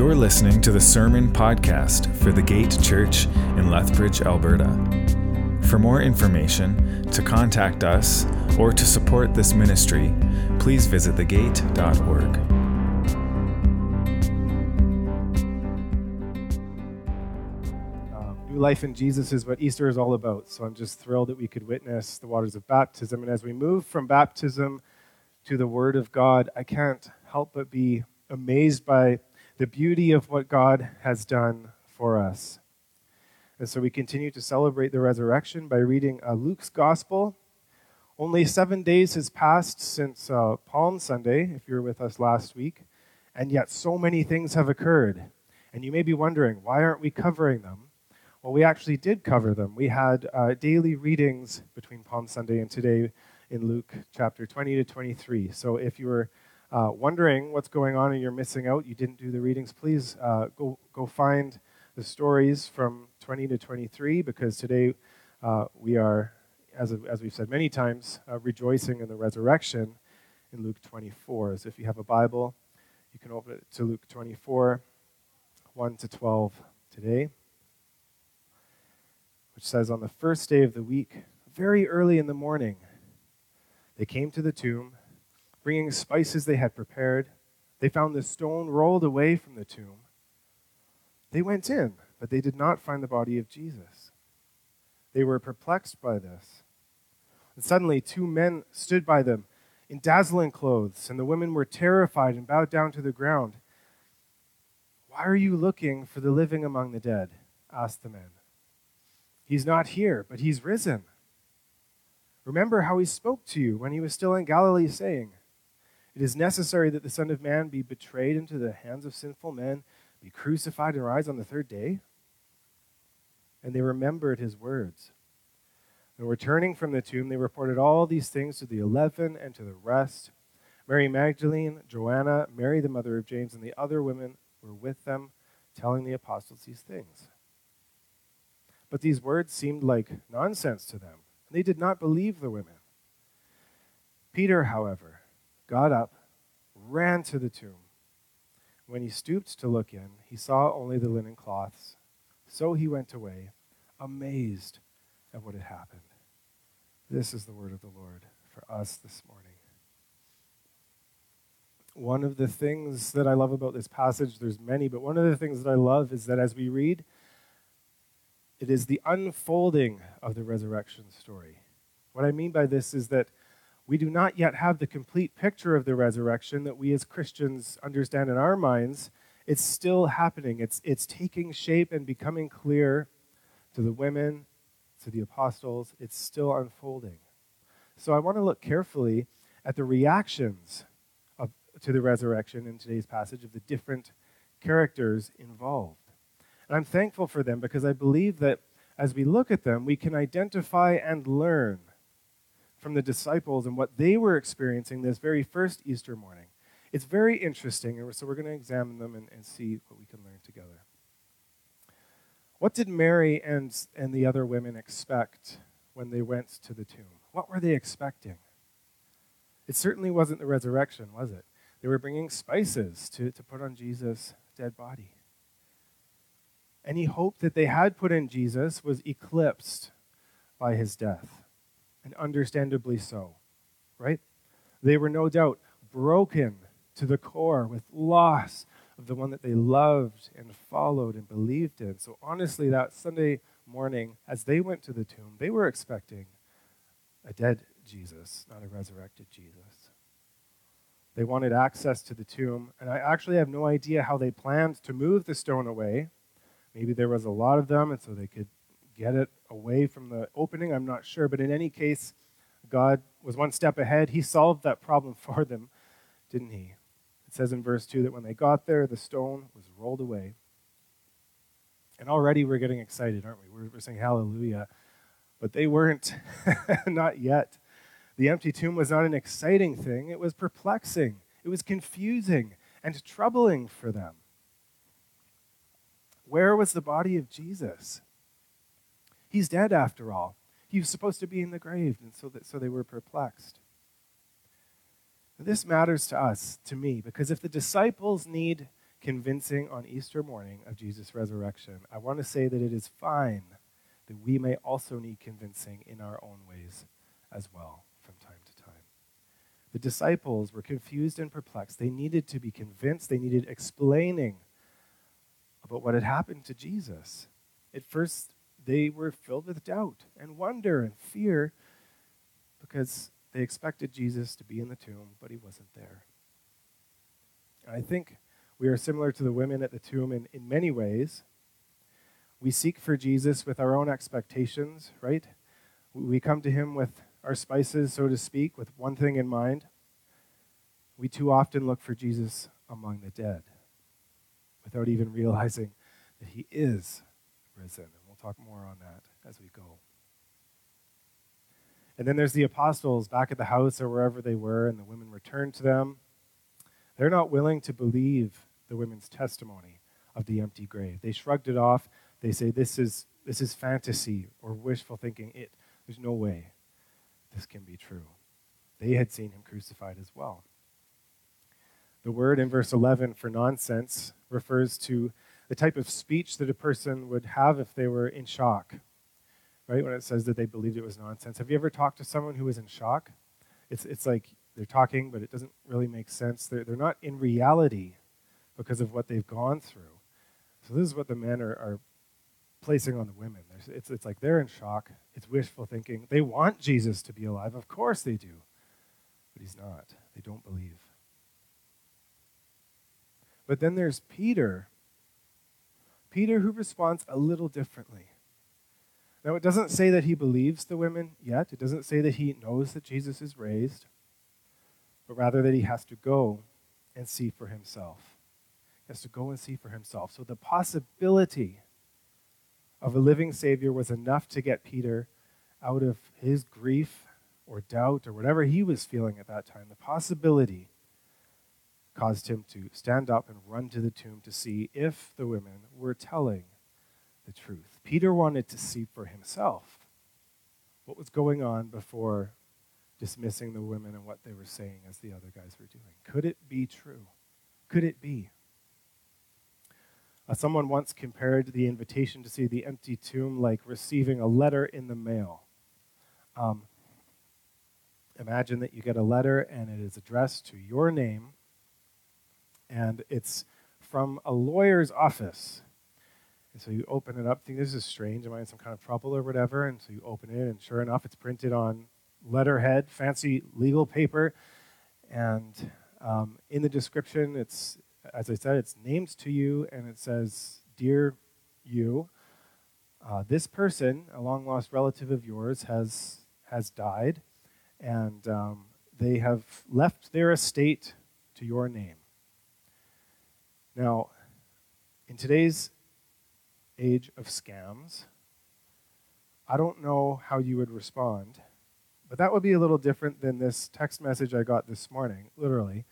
You're listening to the Sermon Podcast for the Gate Church in Lethbridge, Alberta. For more information, to contact us, or to support this ministry, please visit thegate.org. Um, new life in Jesus is what Easter is all about. So I'm just thrilled that we could witness the waters of baptism. And as we move from baptism to the Word of God, I can't help but be amazed by the beauty of what God has done for us. And so we continue to celebrate the resurrection by reading uh, Luke's Gospel. Only seven days has passed since uh, Palm Sunday, if you were with us last week, and yet so many things have occurred. And you may be wondering, why aren't we covering them? Well, we actually did cover them. We had uh, daily readings between Palm Sunday and today in Luke chapter 20 to 23. So if you were uh, wondering what's going on and you're missing out, you didn't do the readings, please uh, go, go find the stories from 20 to 23 because today uh, we are, as, as we've said many times, uh, rejoicing in the resurrection in Luke 24. So if you have a Bible, you can open it to Luke 24, 1 to 12 today, which says, On the first day of the week, very early in the morning, they came to the tomb bringing spices they had prepared. They found the stone rolled away from the tomb. They went in, but they did not find the body of Jesus. They were perplexed by this. And suddenly, two men stood by them in dazzling clothes, and the women were terrified and bowed down to the ground. Why are you looking for the living among the dead? asked the men. He's not here, but he's risen. Remember how he spoke to you when he was still in Galilee, saying, it is necessary that the Son of Man be betrayed into the hands of sinful men, be crucified, and rise on the third day. And they remembered his words. And returning from the tomb, they reported all these things to the eleven and to the rest. Mary Magdalene, Joanna, Mary the mother of James, and the other women were with them, telling the apostles these things. But these words seemed like nonsense to them, and they did not believe the women. Peter, however, got up, ran to the tomb. When he stooped to look in, he saw only the linen cloths. So he went away, amazed at what had happened. This is the word of the Lord for us this morning. One of the things that I love about this passage, there's many, but one of the things that I love is that as we read, it is the unfolding of the resurrection story. What I mean by this is that we do not yet have the complete picture of the resurrection that we as Christians understand in our minds. It's still happening, it's, it's taking shape and becoming clear to the women, to the apostles. It's still unfolding. So I want to look carefully at the reactions of, to the resurrection in today's passage of the different characters involved. And I'm thankful for them because I believe that as we look at them, we can identify and learn from the disciples and what they were experiencing this very first Easter morning. It's very interesting, and so we're going to examine them and, and see what we can learn together. What did Mary and, and the other women expect when they went to the tomb? What were they expecting? It certainly wasn't the resurrection, was it? They were bringing spices to, to put on Jesus' dead body. Any hope that they had put in Jesus was eclipsed by his death and understandably so, right? They were no doubt broken to the core with loss of the one that they loved and followed and believed in. So, honestly, that Sunday morning, as they went to the tomb, they were expecting a dead Jesus, not a resurrected Jesus. They wanted access to the tomb, and I actually have no idea how they planned to move the stone away. Maybe there was a lot of them, and so they could get it away from the opening. I'm not sure. But in any case, God was one step ahead. He solved that problem for them, didn't he? It says in verse 2 that when they got there, the stone was rolled away. And already we're getting excited, aren't we? We're, we're saying hallelujah. But they weren't, not yet. The empty tomb was not an exciting thing, it was perplexing, it was confusing and troubling for them. Where was the body of Jesus? He's dead after all. He was supposed to be in the grave, and so, that, so they were perplexed. This matters to us, to me, because if the disciples need convincing on Easter morning of Jesus' resurrection, I want to say that it is fine that we may also need convincing in our own ways as well from time to time. The disciples were confused and perplexed. They needed to be convinced, they needed explaining about what had happened to Jesus. At first, they were filled with doubt and wonder and fear because they expected Jesus to be in the tomb, but he wasn't there. And I think we are similar to the women at the tomb in, in many ways. We seek for Jesus with our own expectations, right? We come to him with our spices, so to speak, with one thing in mind. We too often look for Jesus among the dead without even realizing that he is risen. Talk more on that as we go. And then there's the apostles back at the house or wherever they were, and the women return to them. They're not willing to believe the women's testimony of the empty grave. They shrugged it off. They say, This is, this is fantasy or wishful thinking. It, there's no way this can be true. They had seen him crucified as well. The word in verse 11 for nonsense refers to the type of speech that a person would have if they were in shock, right? When it says that they believed it was nonsense. Have you ever talked to someone who was in shock? It's, it's like they're talking, but it doesn't really make sense. They're, they're not in reality because of what they've gone through. So, this is what the men are, are placing on the women. it's, it's like they're in shock. It's wishful thinking. They want Jesus to be alive. Of course they do. But he's not. They don't believe. But then there's Peter. Peter who responds a little differently. Now, it doesn't say that he believes the women yet. It doesn't say that he knows that Jesus is raised, but rather that he has to go and see for himself. He has to go and see for himself. So the possibility of a living Savior was enough to get Peter out of his grief or doubt or whatever he was feeling at that time. The possibility caused him to stand up and run to the tomb to see if the women were telling the truth. Peter wanted to see for himself what was going on before dismissing the women and what they were saying as the other guys were doing. Could it be true? Could it be? Uh, someone once compared the invitation to see the empty tomb like receiving a letter in the mail. Um, imagine that you get a letter and it is addressed to your name and it's from a lawyer's office. And so you open it up, think this is strange, am I in some kind of trouble or whatever? And so you open it, and sure enough, it's printed on letterhead, fancy legal paper. And um, in the description, it's, as I said, it's named to you, and it says, Dear you, uh, this person, a long lost relative of yours, has, has died, and um, they have left their estate to your name. Now, in today's age of scams, I don't know how you would respond, but that would be a little different than this text message I got this morning, literally,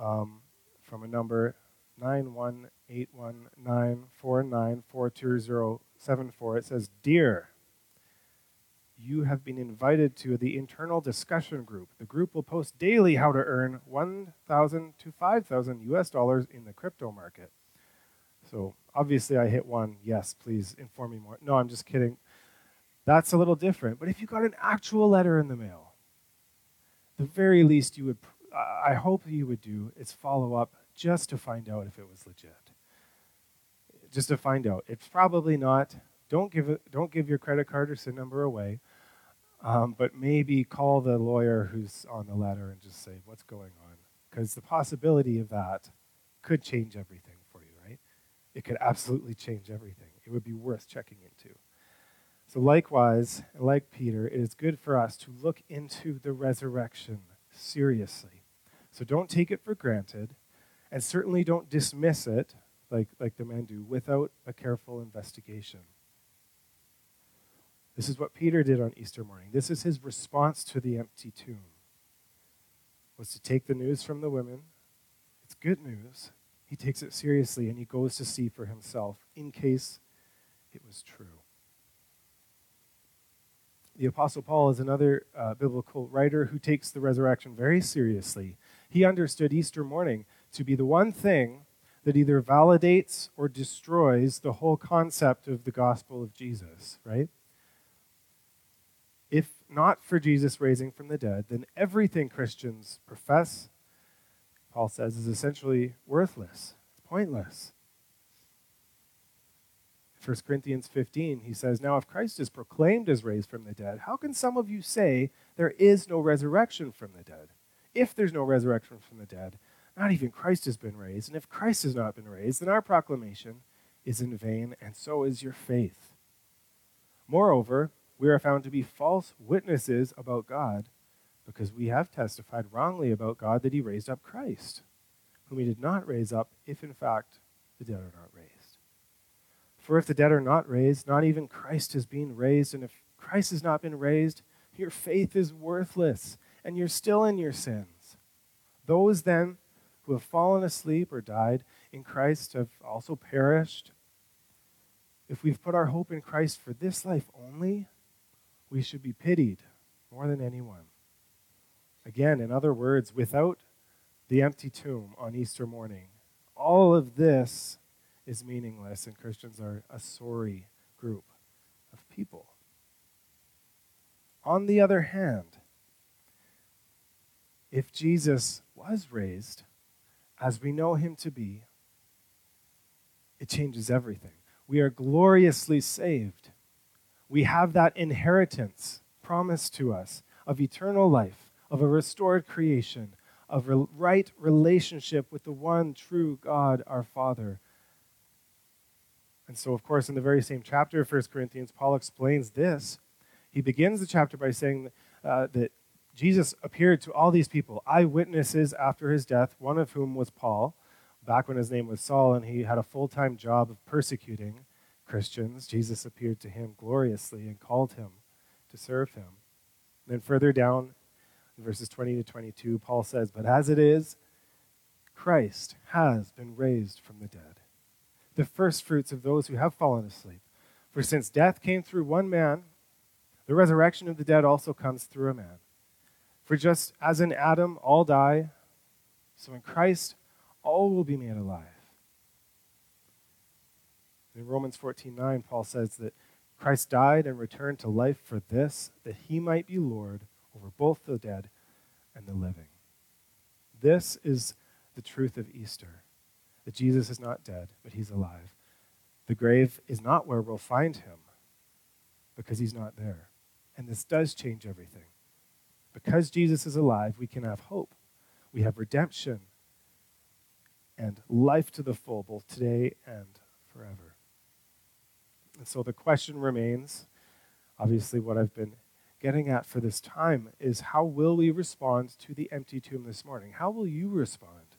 um, from a number 91819494274. It says, Dear, you have been invited to the internal discussion group. The group will post daily how to earn 1,000 to 5,000 US dollars in the crypto market. So obviously, I hit one. Yes, please inform me more. No, I'm just kidding. That's a little different. But if you got an actual letter in the mail, the very least you would, I hope you would do is follow up just to find out if it was legit. Just to find out. It's probably not. Don't give it, don't give your credit card or SIN number away. Um, but maybe call the lawyer who's on the letter and just say, what's going on? Because the possibility of that could change everything for you, right? It could absolutely change everything. It would be worth checking into. So, likewise, like Peter, it is good for us to look into the resurrection seriously. So, don't take it for granted, and certainly don't dismiss it like, like the men do without a careful investigation. This is what Peter did on Easter morning. This is his response to the empty tomb. Was to take the news from the women. It's good news. He takes it seriously and he goes to see for himself in case it was true. The Apostle Paul is another uh, biblical writer who takes the resurrection very seriously. He understood Easter morning to be the one thing that either validates or destroys the whole concept of the gospel of Jesus, right? Not for Jesus raising from the dead, then everything Christians profess, Paul says, is essentially worthless, it's pointless. 1 Corinthians 15, he says, Now if Christ is proclaimed as raised from the dead, how can some of you say there is no resurrection from the dead? If there's no resurrection from the dead, not even Christ has been raised. And if Christ has not been raised, then our proclamation is in vain, and so is your faith. Moreover, we are found to be false witnesses about God because we have testified wrongly about God that he raised up Christ, whom he did not raise up, if in fact the dead are not raised. For if the dead are not raised, not even Christ is being raised. And if Christ has not been raised, your faith is worthless, and you're still in your sins. Those then who have fallen asleep or died in Christ have also perished. If we've put our hope in Christ for this life only, we should be pitied more than anyone. Again, in other words, without the empty tomb on Easter morning, all of this is meaningless, and Christians are a sorry group of people. On the other hand, if Jesus was raised as we know him to be, it changes everything. We are gloriously saved. We have that inheritance promised to us of eternal life, of a restored creation, of a right relationship with the one true God, our Father, and so, of course, in the very same chapter of 1 Corinthians, Paul explains this. He begins the chapter by saying uh, that Jesus appeared to all these people, eyewitnesses after his death, one of whom was Paul, back when his name was Saul, and he had a full time job of persecuting Christians. Jesus appeared to him gloriously and called him to serve him. And then further down, verses 20 to 22, Paul says, But as it is, Christ has been raised from the dead the first fruits of those who have fallen asleep. For since death came through one man, the resurrection of the dead also comes through a man. For just as in Adam all die, so in Christ all will be made alive. In Romans 14:9, Paul says that Christ died and returned to life for this, that he might be Lord over both the dead and the living. This is the truth of Easter that Jesus is not dead, but he's alive. The grave is not where we'll find him because he's not there. And this does change everything. Because Jesus is alive, we can have hope. We have redemption and life to the full, both today and forever. And so the question remains obviously, what I've been getting at for this time is how will we respond to the empty tomb this morning? How will you respond?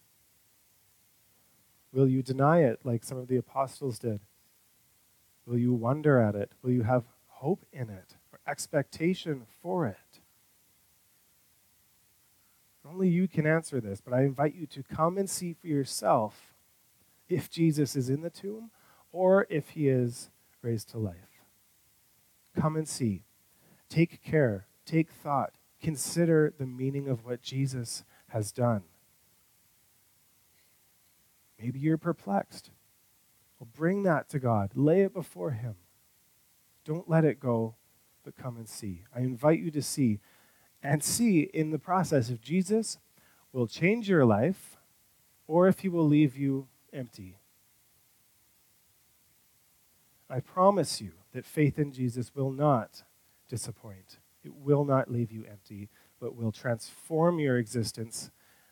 Will you deny it like some of the apostles did? Will you wonder at it? Will you have hope in it or expectation for it? Only you can answer this, but I invite you to come and see for yourself if Jesus is in the tomb or if he is raised to life. Come and see. Take care. Take thought. Consider the meaning of what Jesus has done. Maybe you're perplexed. Well, bring that to God. Lay it before Him. Don't let it go, but come and see. I invite you to see and see in the process if Jesus will change your life or if He will leave you empty. I promise you that faith in Jesus will not disappoint. It will not leave you empty, but will transform your existence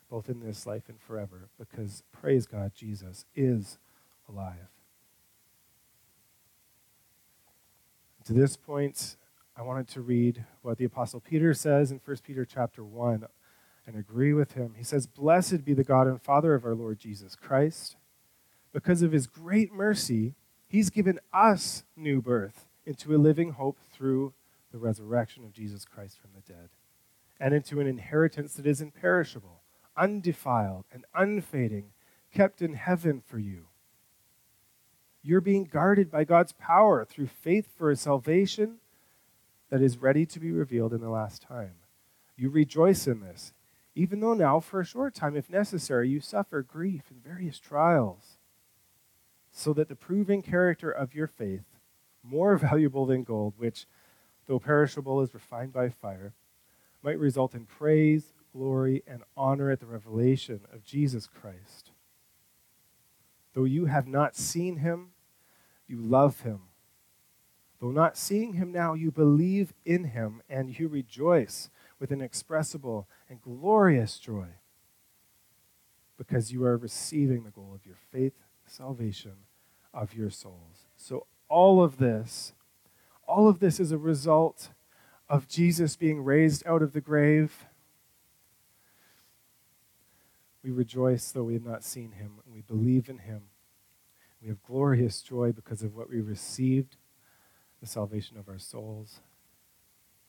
both in this life and forever, because praise God, Jesus is alive. To this point, I wanted to read what the apostle Peter says in 1 Peter chapter 1 and agree with him. He says, "Blessed be the God and Father of our Lord Jesus Christ. Because of his great mercy, he's given us new birth into a living hope through the resurrection of Jesus Christ from the dead, and into an inheritance that is imperishable." undefiled and unfading, kept in heaven for you. You're being guarded by God's power through faith for a salvation that is ready to be revealed in the last time. You rejoice in this, even though now, for a short time, if necessary, you suffer grief and various trials. So that the proving character of your faith, more valuable than gold, which, though perishable, is refined by fire, might result in praise, glory, and honor at the revelation of Jesus Christ. Though you have not seen him, you love him. Though not seeing him now, you believe in him, and you rejoice with inexpressible and glorious joy because you are receiving the goal of your faith, salvation of your souls. So, all of this, all of this is a result of Jesus being raised out of the grave. We rejoice though we have not seen him, and we believe in him. We have glorious joy because of what we received, the salvation of our souls.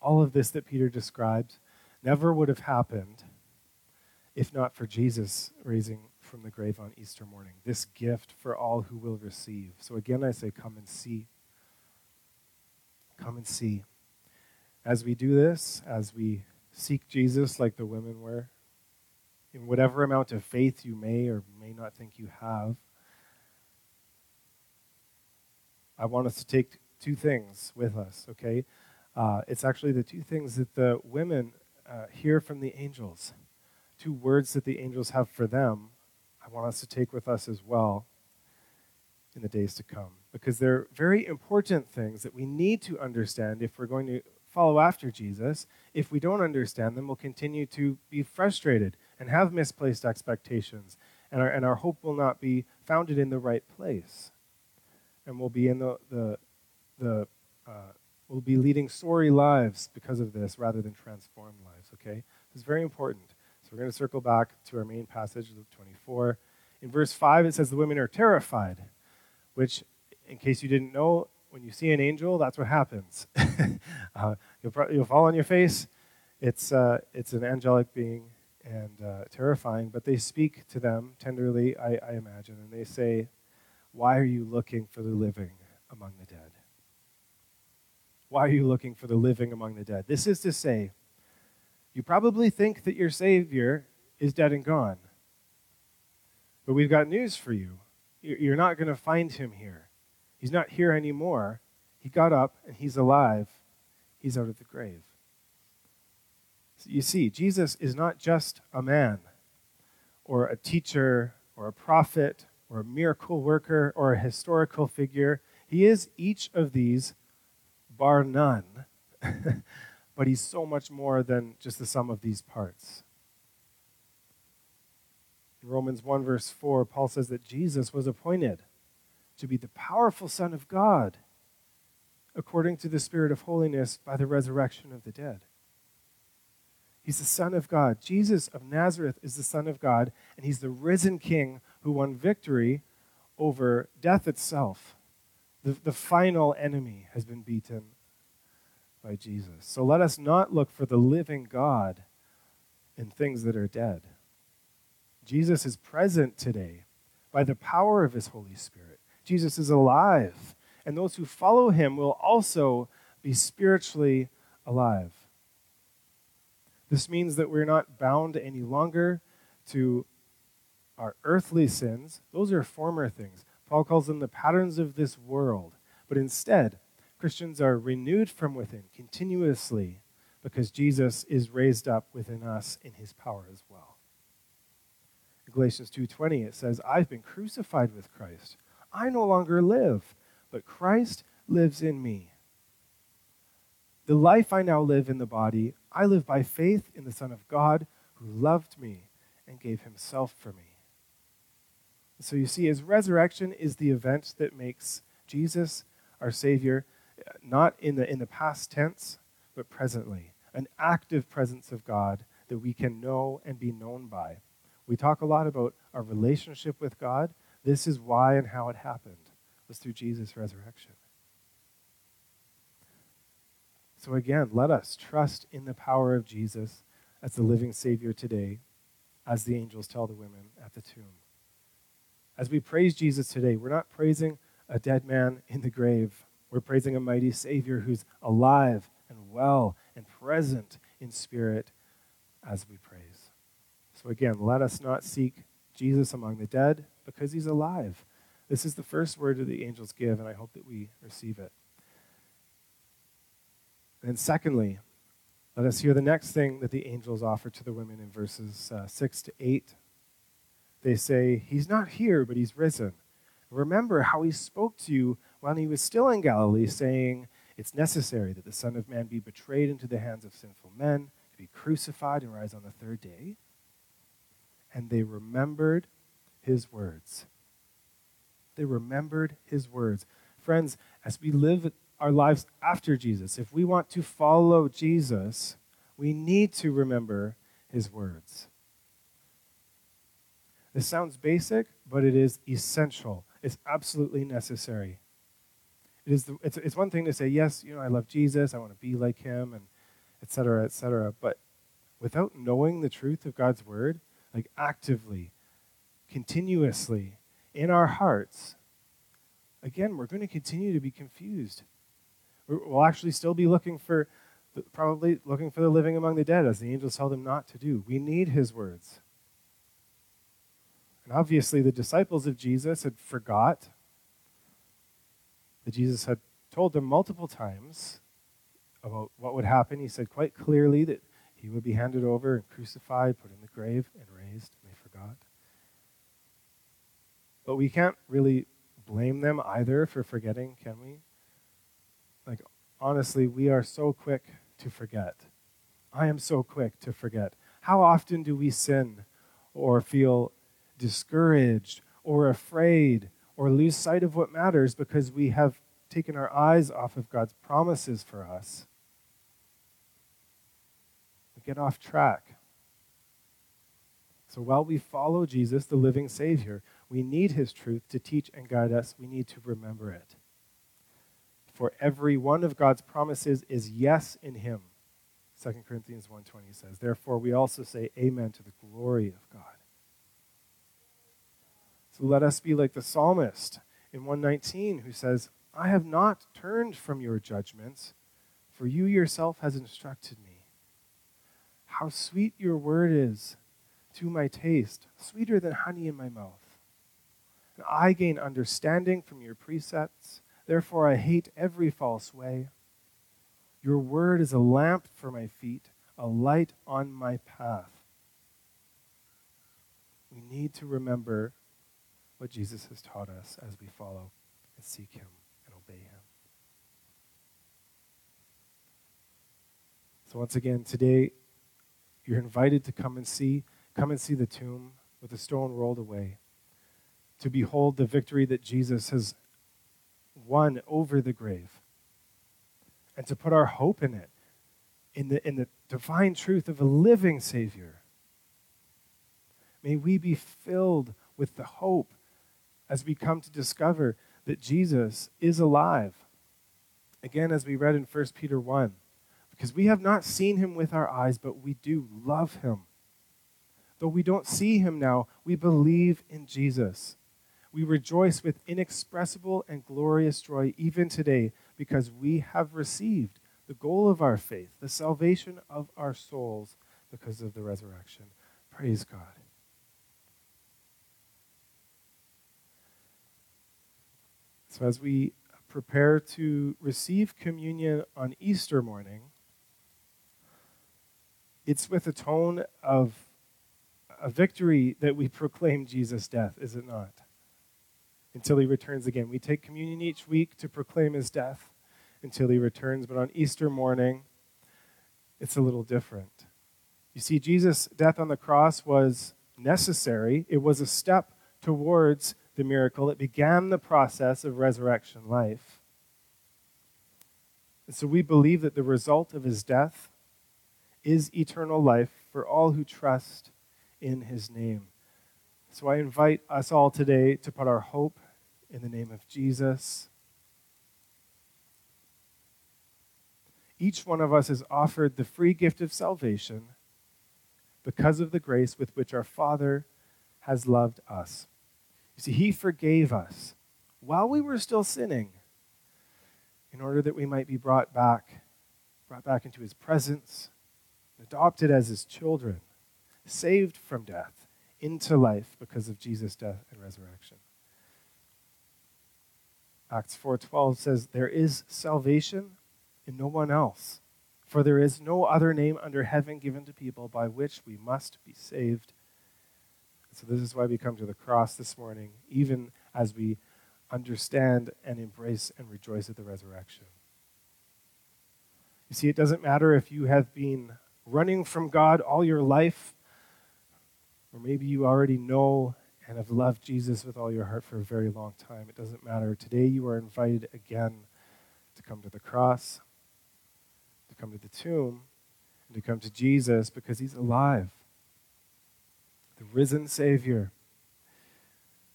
All of this that Peter describes never would have happened if not for Jesus raising from the grave on Easter morning. This gift for all who will receive. So again, I say, come and see. Come and see. As we do this, as we seek Jesus like the women were, in whatever amount of faith you may or may not think you have, I want us to take two things with us, okay? Uh, it's actually the two things that the women uh, hear from the angels two words that the angels have for them, I want us to take with us as well in the days to come. Because they're very important things that we need to understand if we're going to follow after Jesus. If we don't understand them, we'll continue to be frustrated and have misplaced expectations, and our, and our hope will not be founded in the right place. And we'll be in the, the, the uh, we'll be leading sorry lives because of this rather than transformed lives, okay? It's very important we're going to circle back to our main passage, Luke 24. In verse 5, it says the women are terrified, which, in case you didn't know, when you see an angel, that's what happens. uh, you'll, pro- you'll fall on your face. It's, uh, it's an angelic being and uh, terrifying, but they speak to them tenderly, I, I imagine, and they say, Why are you looking for the living among the dead? Why are you looking for the living among the dead? This is to say, you probably think that your Savior is dead and gone. But we've got news for you. You're not going to find him here. He's not here anymore. He got up and he's alive. He's out of the grave. So you see, Jesus is not just a man or a teacher or a prophet or a miracle worker or a historical figure. He is each of these, bar none. but he's so much more than just the sum of these parts. In Romans 1, verse 4, Paul says that Jesus was appointed to be the powerful Son of God according to the Spirit of holiness by the resurrection of the dead. He's the Son of God. Jesus of Nazareth is the Son of God, and he's the risen King who won victory over death itself. The, the final enemy has been beaten by Jesus. So let us not look for the living God in things that are dead. Jesus is present today by the power of his Holy Spirit. Jesus is alive, and those who follow him will also be spiritually alive. This means that we're not bound any longer to our earthly sins. Those are former things. Paul calls them the patterns of this world. But instead, Christians are renewed from within continuously because Jesus is raised up within us in his power as well. In Galatians 2:20 it says, "I've been crucified with Christ. I no longer live, but Christ lives in me. The life I now live in the body, I live by faith in the Son of God who loved me and gave himself for me." So you see, his resurrection is the event that makes Jesus our Savior not in the, in the past tense, but presently. An active presence of God that we can know and be known by. We talk a lot about our relationship with God. This is why and how it happened, was through Jesus' resurrection. So again, let us trust in the power of Jesus as the living Savior today, as the angels tell the women at the tomb. As we praise Jesus today, we're not praising a dead man in the grave we're praising a mighty Savior who's alive and well and present in spirit as we praise. So again, let us not seek Jesus among the dead because he's alive, This is the first word that the angels give, and I hope that we receive it. And secondly, let us hear the next thing that the angels offer to the women in verses uh, 6 to 8. They say, He's not here, but He's risen. Remember how He spoke to you while He was still in Galilee, saying, It's necessary that the Son of Man be betrayed into the hands of sinful men, to be crucified and rise on the third day. And they remembered His words. They remembered His words. Friends, as we live our lives after Jesus, if we want to follow Jesus, we need to remember his words. This sounds basic, but it is essential. It's absolutely necessary. It is the, it's, it's one thing to say, yes, you know, I love Jesus, I want to be like him, and et cetera, et cetera. But without knowing the truth of God's word, like actively, continuously, in our hearts, again, we're going to continue to be confused. We'll actually still be looking for, probably looking for the living among the dead, as the angels tell them not to do. We need his words. And obviously, the disciples of Jesus had forgot that Jesus had told them multiple times about what would happen. He said quite clearly that he would be handed over and crucified, put in the grave, and raised, and they forgot. But we can't really blame them either for forgetting, can we? Like, honestly, we are so quick to forget. I am so quick to forget. How often do we sin or feel discouraged or afraid or lose sight of what matters because we have taken our eyes off of God's promises for us? We get off track. So while we follow Jesus, the living Savior, we need his truth to teach and guide us. We need to remember it. For every one of God's promises is yes in him. 2 Corinthians 1:20 says, "Therefore we also say amen to the glory of God." So let us be like the psalmist in 119 who says, "I have not turned from your judgments, for you yourself has instructed me. How sweet your word is to my taste, sweeter than honey in my mouth. And I gain understanding from your precepts." Therefore, I hate every false way. Your word is a lamp for my feet, a light on my path. We need to remember what Jesus has taught us as we follow and seek him and obey him. So, once again, today, you're invited to come and see, come and see the tomb with the stone rolled away, to behold the victory that Jesus has won over the grave and to put our hope in it, in the, in the divine truth of a living Savior. May we be filled with the hope as we come to discover that Jesus is alive. Again, as we read in 1 Peter 1, because we have not seen him with our eyes, but we do love him. Though we don't see him now, we believe in Jesus we rejoice with inexpressible and glorious joy even today because we have received the goal of our faith, the salvation of our souls because of the resurrection. Praise God. So, as we prepare to receive communion on Easter morning, it's with a tone of a victory that we proclaim Jesus' death, is it not? until he returns again. We take communion each week to proclaim his death until he returns, but on Easter morning, it's a little different. You see, Jesus' death on the cross was necessary, it was a step towards the miracle. that began the process of resurrection life. And so we believe that the result of his death is eternal life for all who trust in his name. So I invite us all today to put our hope in the name of Jesus. Each one of us is offered the free gift of salvation because of the grace with which our Father has loved us. You see, He forgave us while we were still sinning in order that we might be brought back, brought back into His presence, adopted as His children, saved from death into life because of Jesus' death and resurrection. Acts 4:12 says there is salvation in no one else for there is no other name under heaven given to people by which we must be saved. So this is why we come to the cross this morning even as we understand and embrace and rejoice at the resurrection. You see it doesn't matter if you have been running from God all your life or maybe you already know and have loved Jesus with all your heart for a very long time. It doesn't matter. Today you are invited again to come to the cross, to come to the tomb, and to come to Jesus because he's alive, the risen Savior.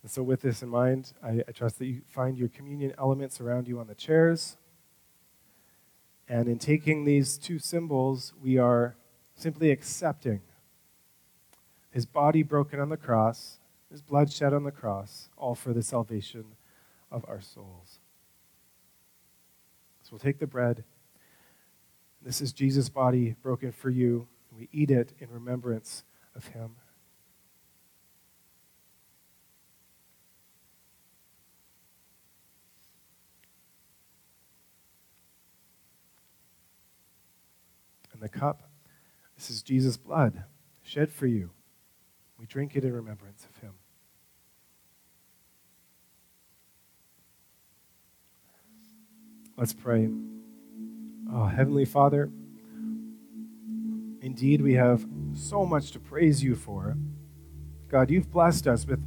And so, with this in mind, I, I trust that you find your communion elements around you on the chairs. And in taking these two symbols, we are simply accepting his body broken on the cross his blood shed on the cross, all for the salvation of our souls. So we'll take the bread. This is Jesus' body broken for you. And we eat it in remembrance of him. And the cup, this is Jesus' blood shed for you. We drink it in remembrance of him. Let's pray. Oh, Heavenly Father, indeed we have so much to praise you for. God, you've blessed us with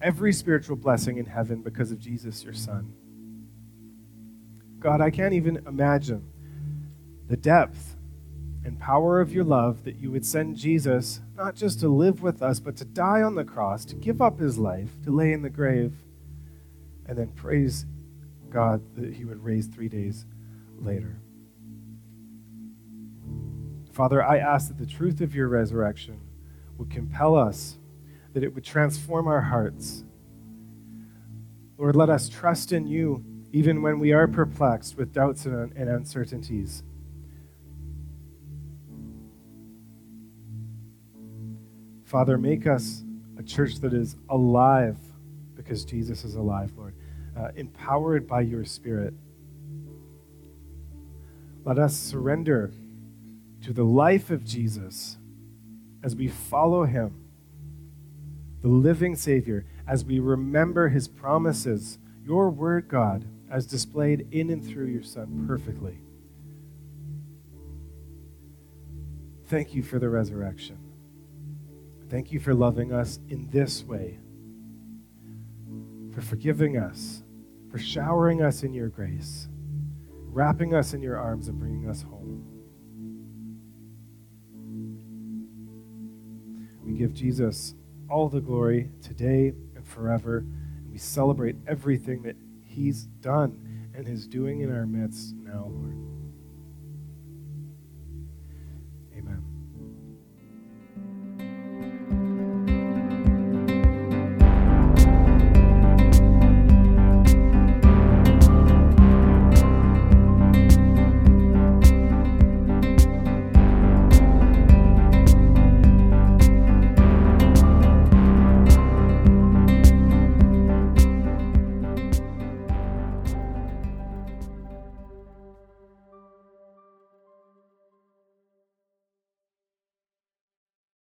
every spiritual blessing in heaven because of Jesus, your Son. God, I can't even imagine the depth and power of your love that you would send Jesus not just to live with us, but to die on the cross, to give up his life, to lay in the grave, and then praise God that he would raise three days later. Father, I ask that the truth of your resurrection would compel us, that it would transform our hearts. Lord, let us trust in you even when we are perplexed with doubts and uncertainties. Father, make us a church that is alive because Jesus is alive, Lord, uh, empowered by your Spirit. Let us surrender to the life of Jesus as we follow him, the living Savior, as we remember his promises, your word, God, as displayed in and through your Son perfectly. Thank you for the resurrection. Thank you for loving us in this way, for forgiving us, for showering us in your grace, wrapping us in your arms and bringing us home. We give Jesus all the glory today and forever, and we celebrate everything that he's done and is doing in our midst now, Lord.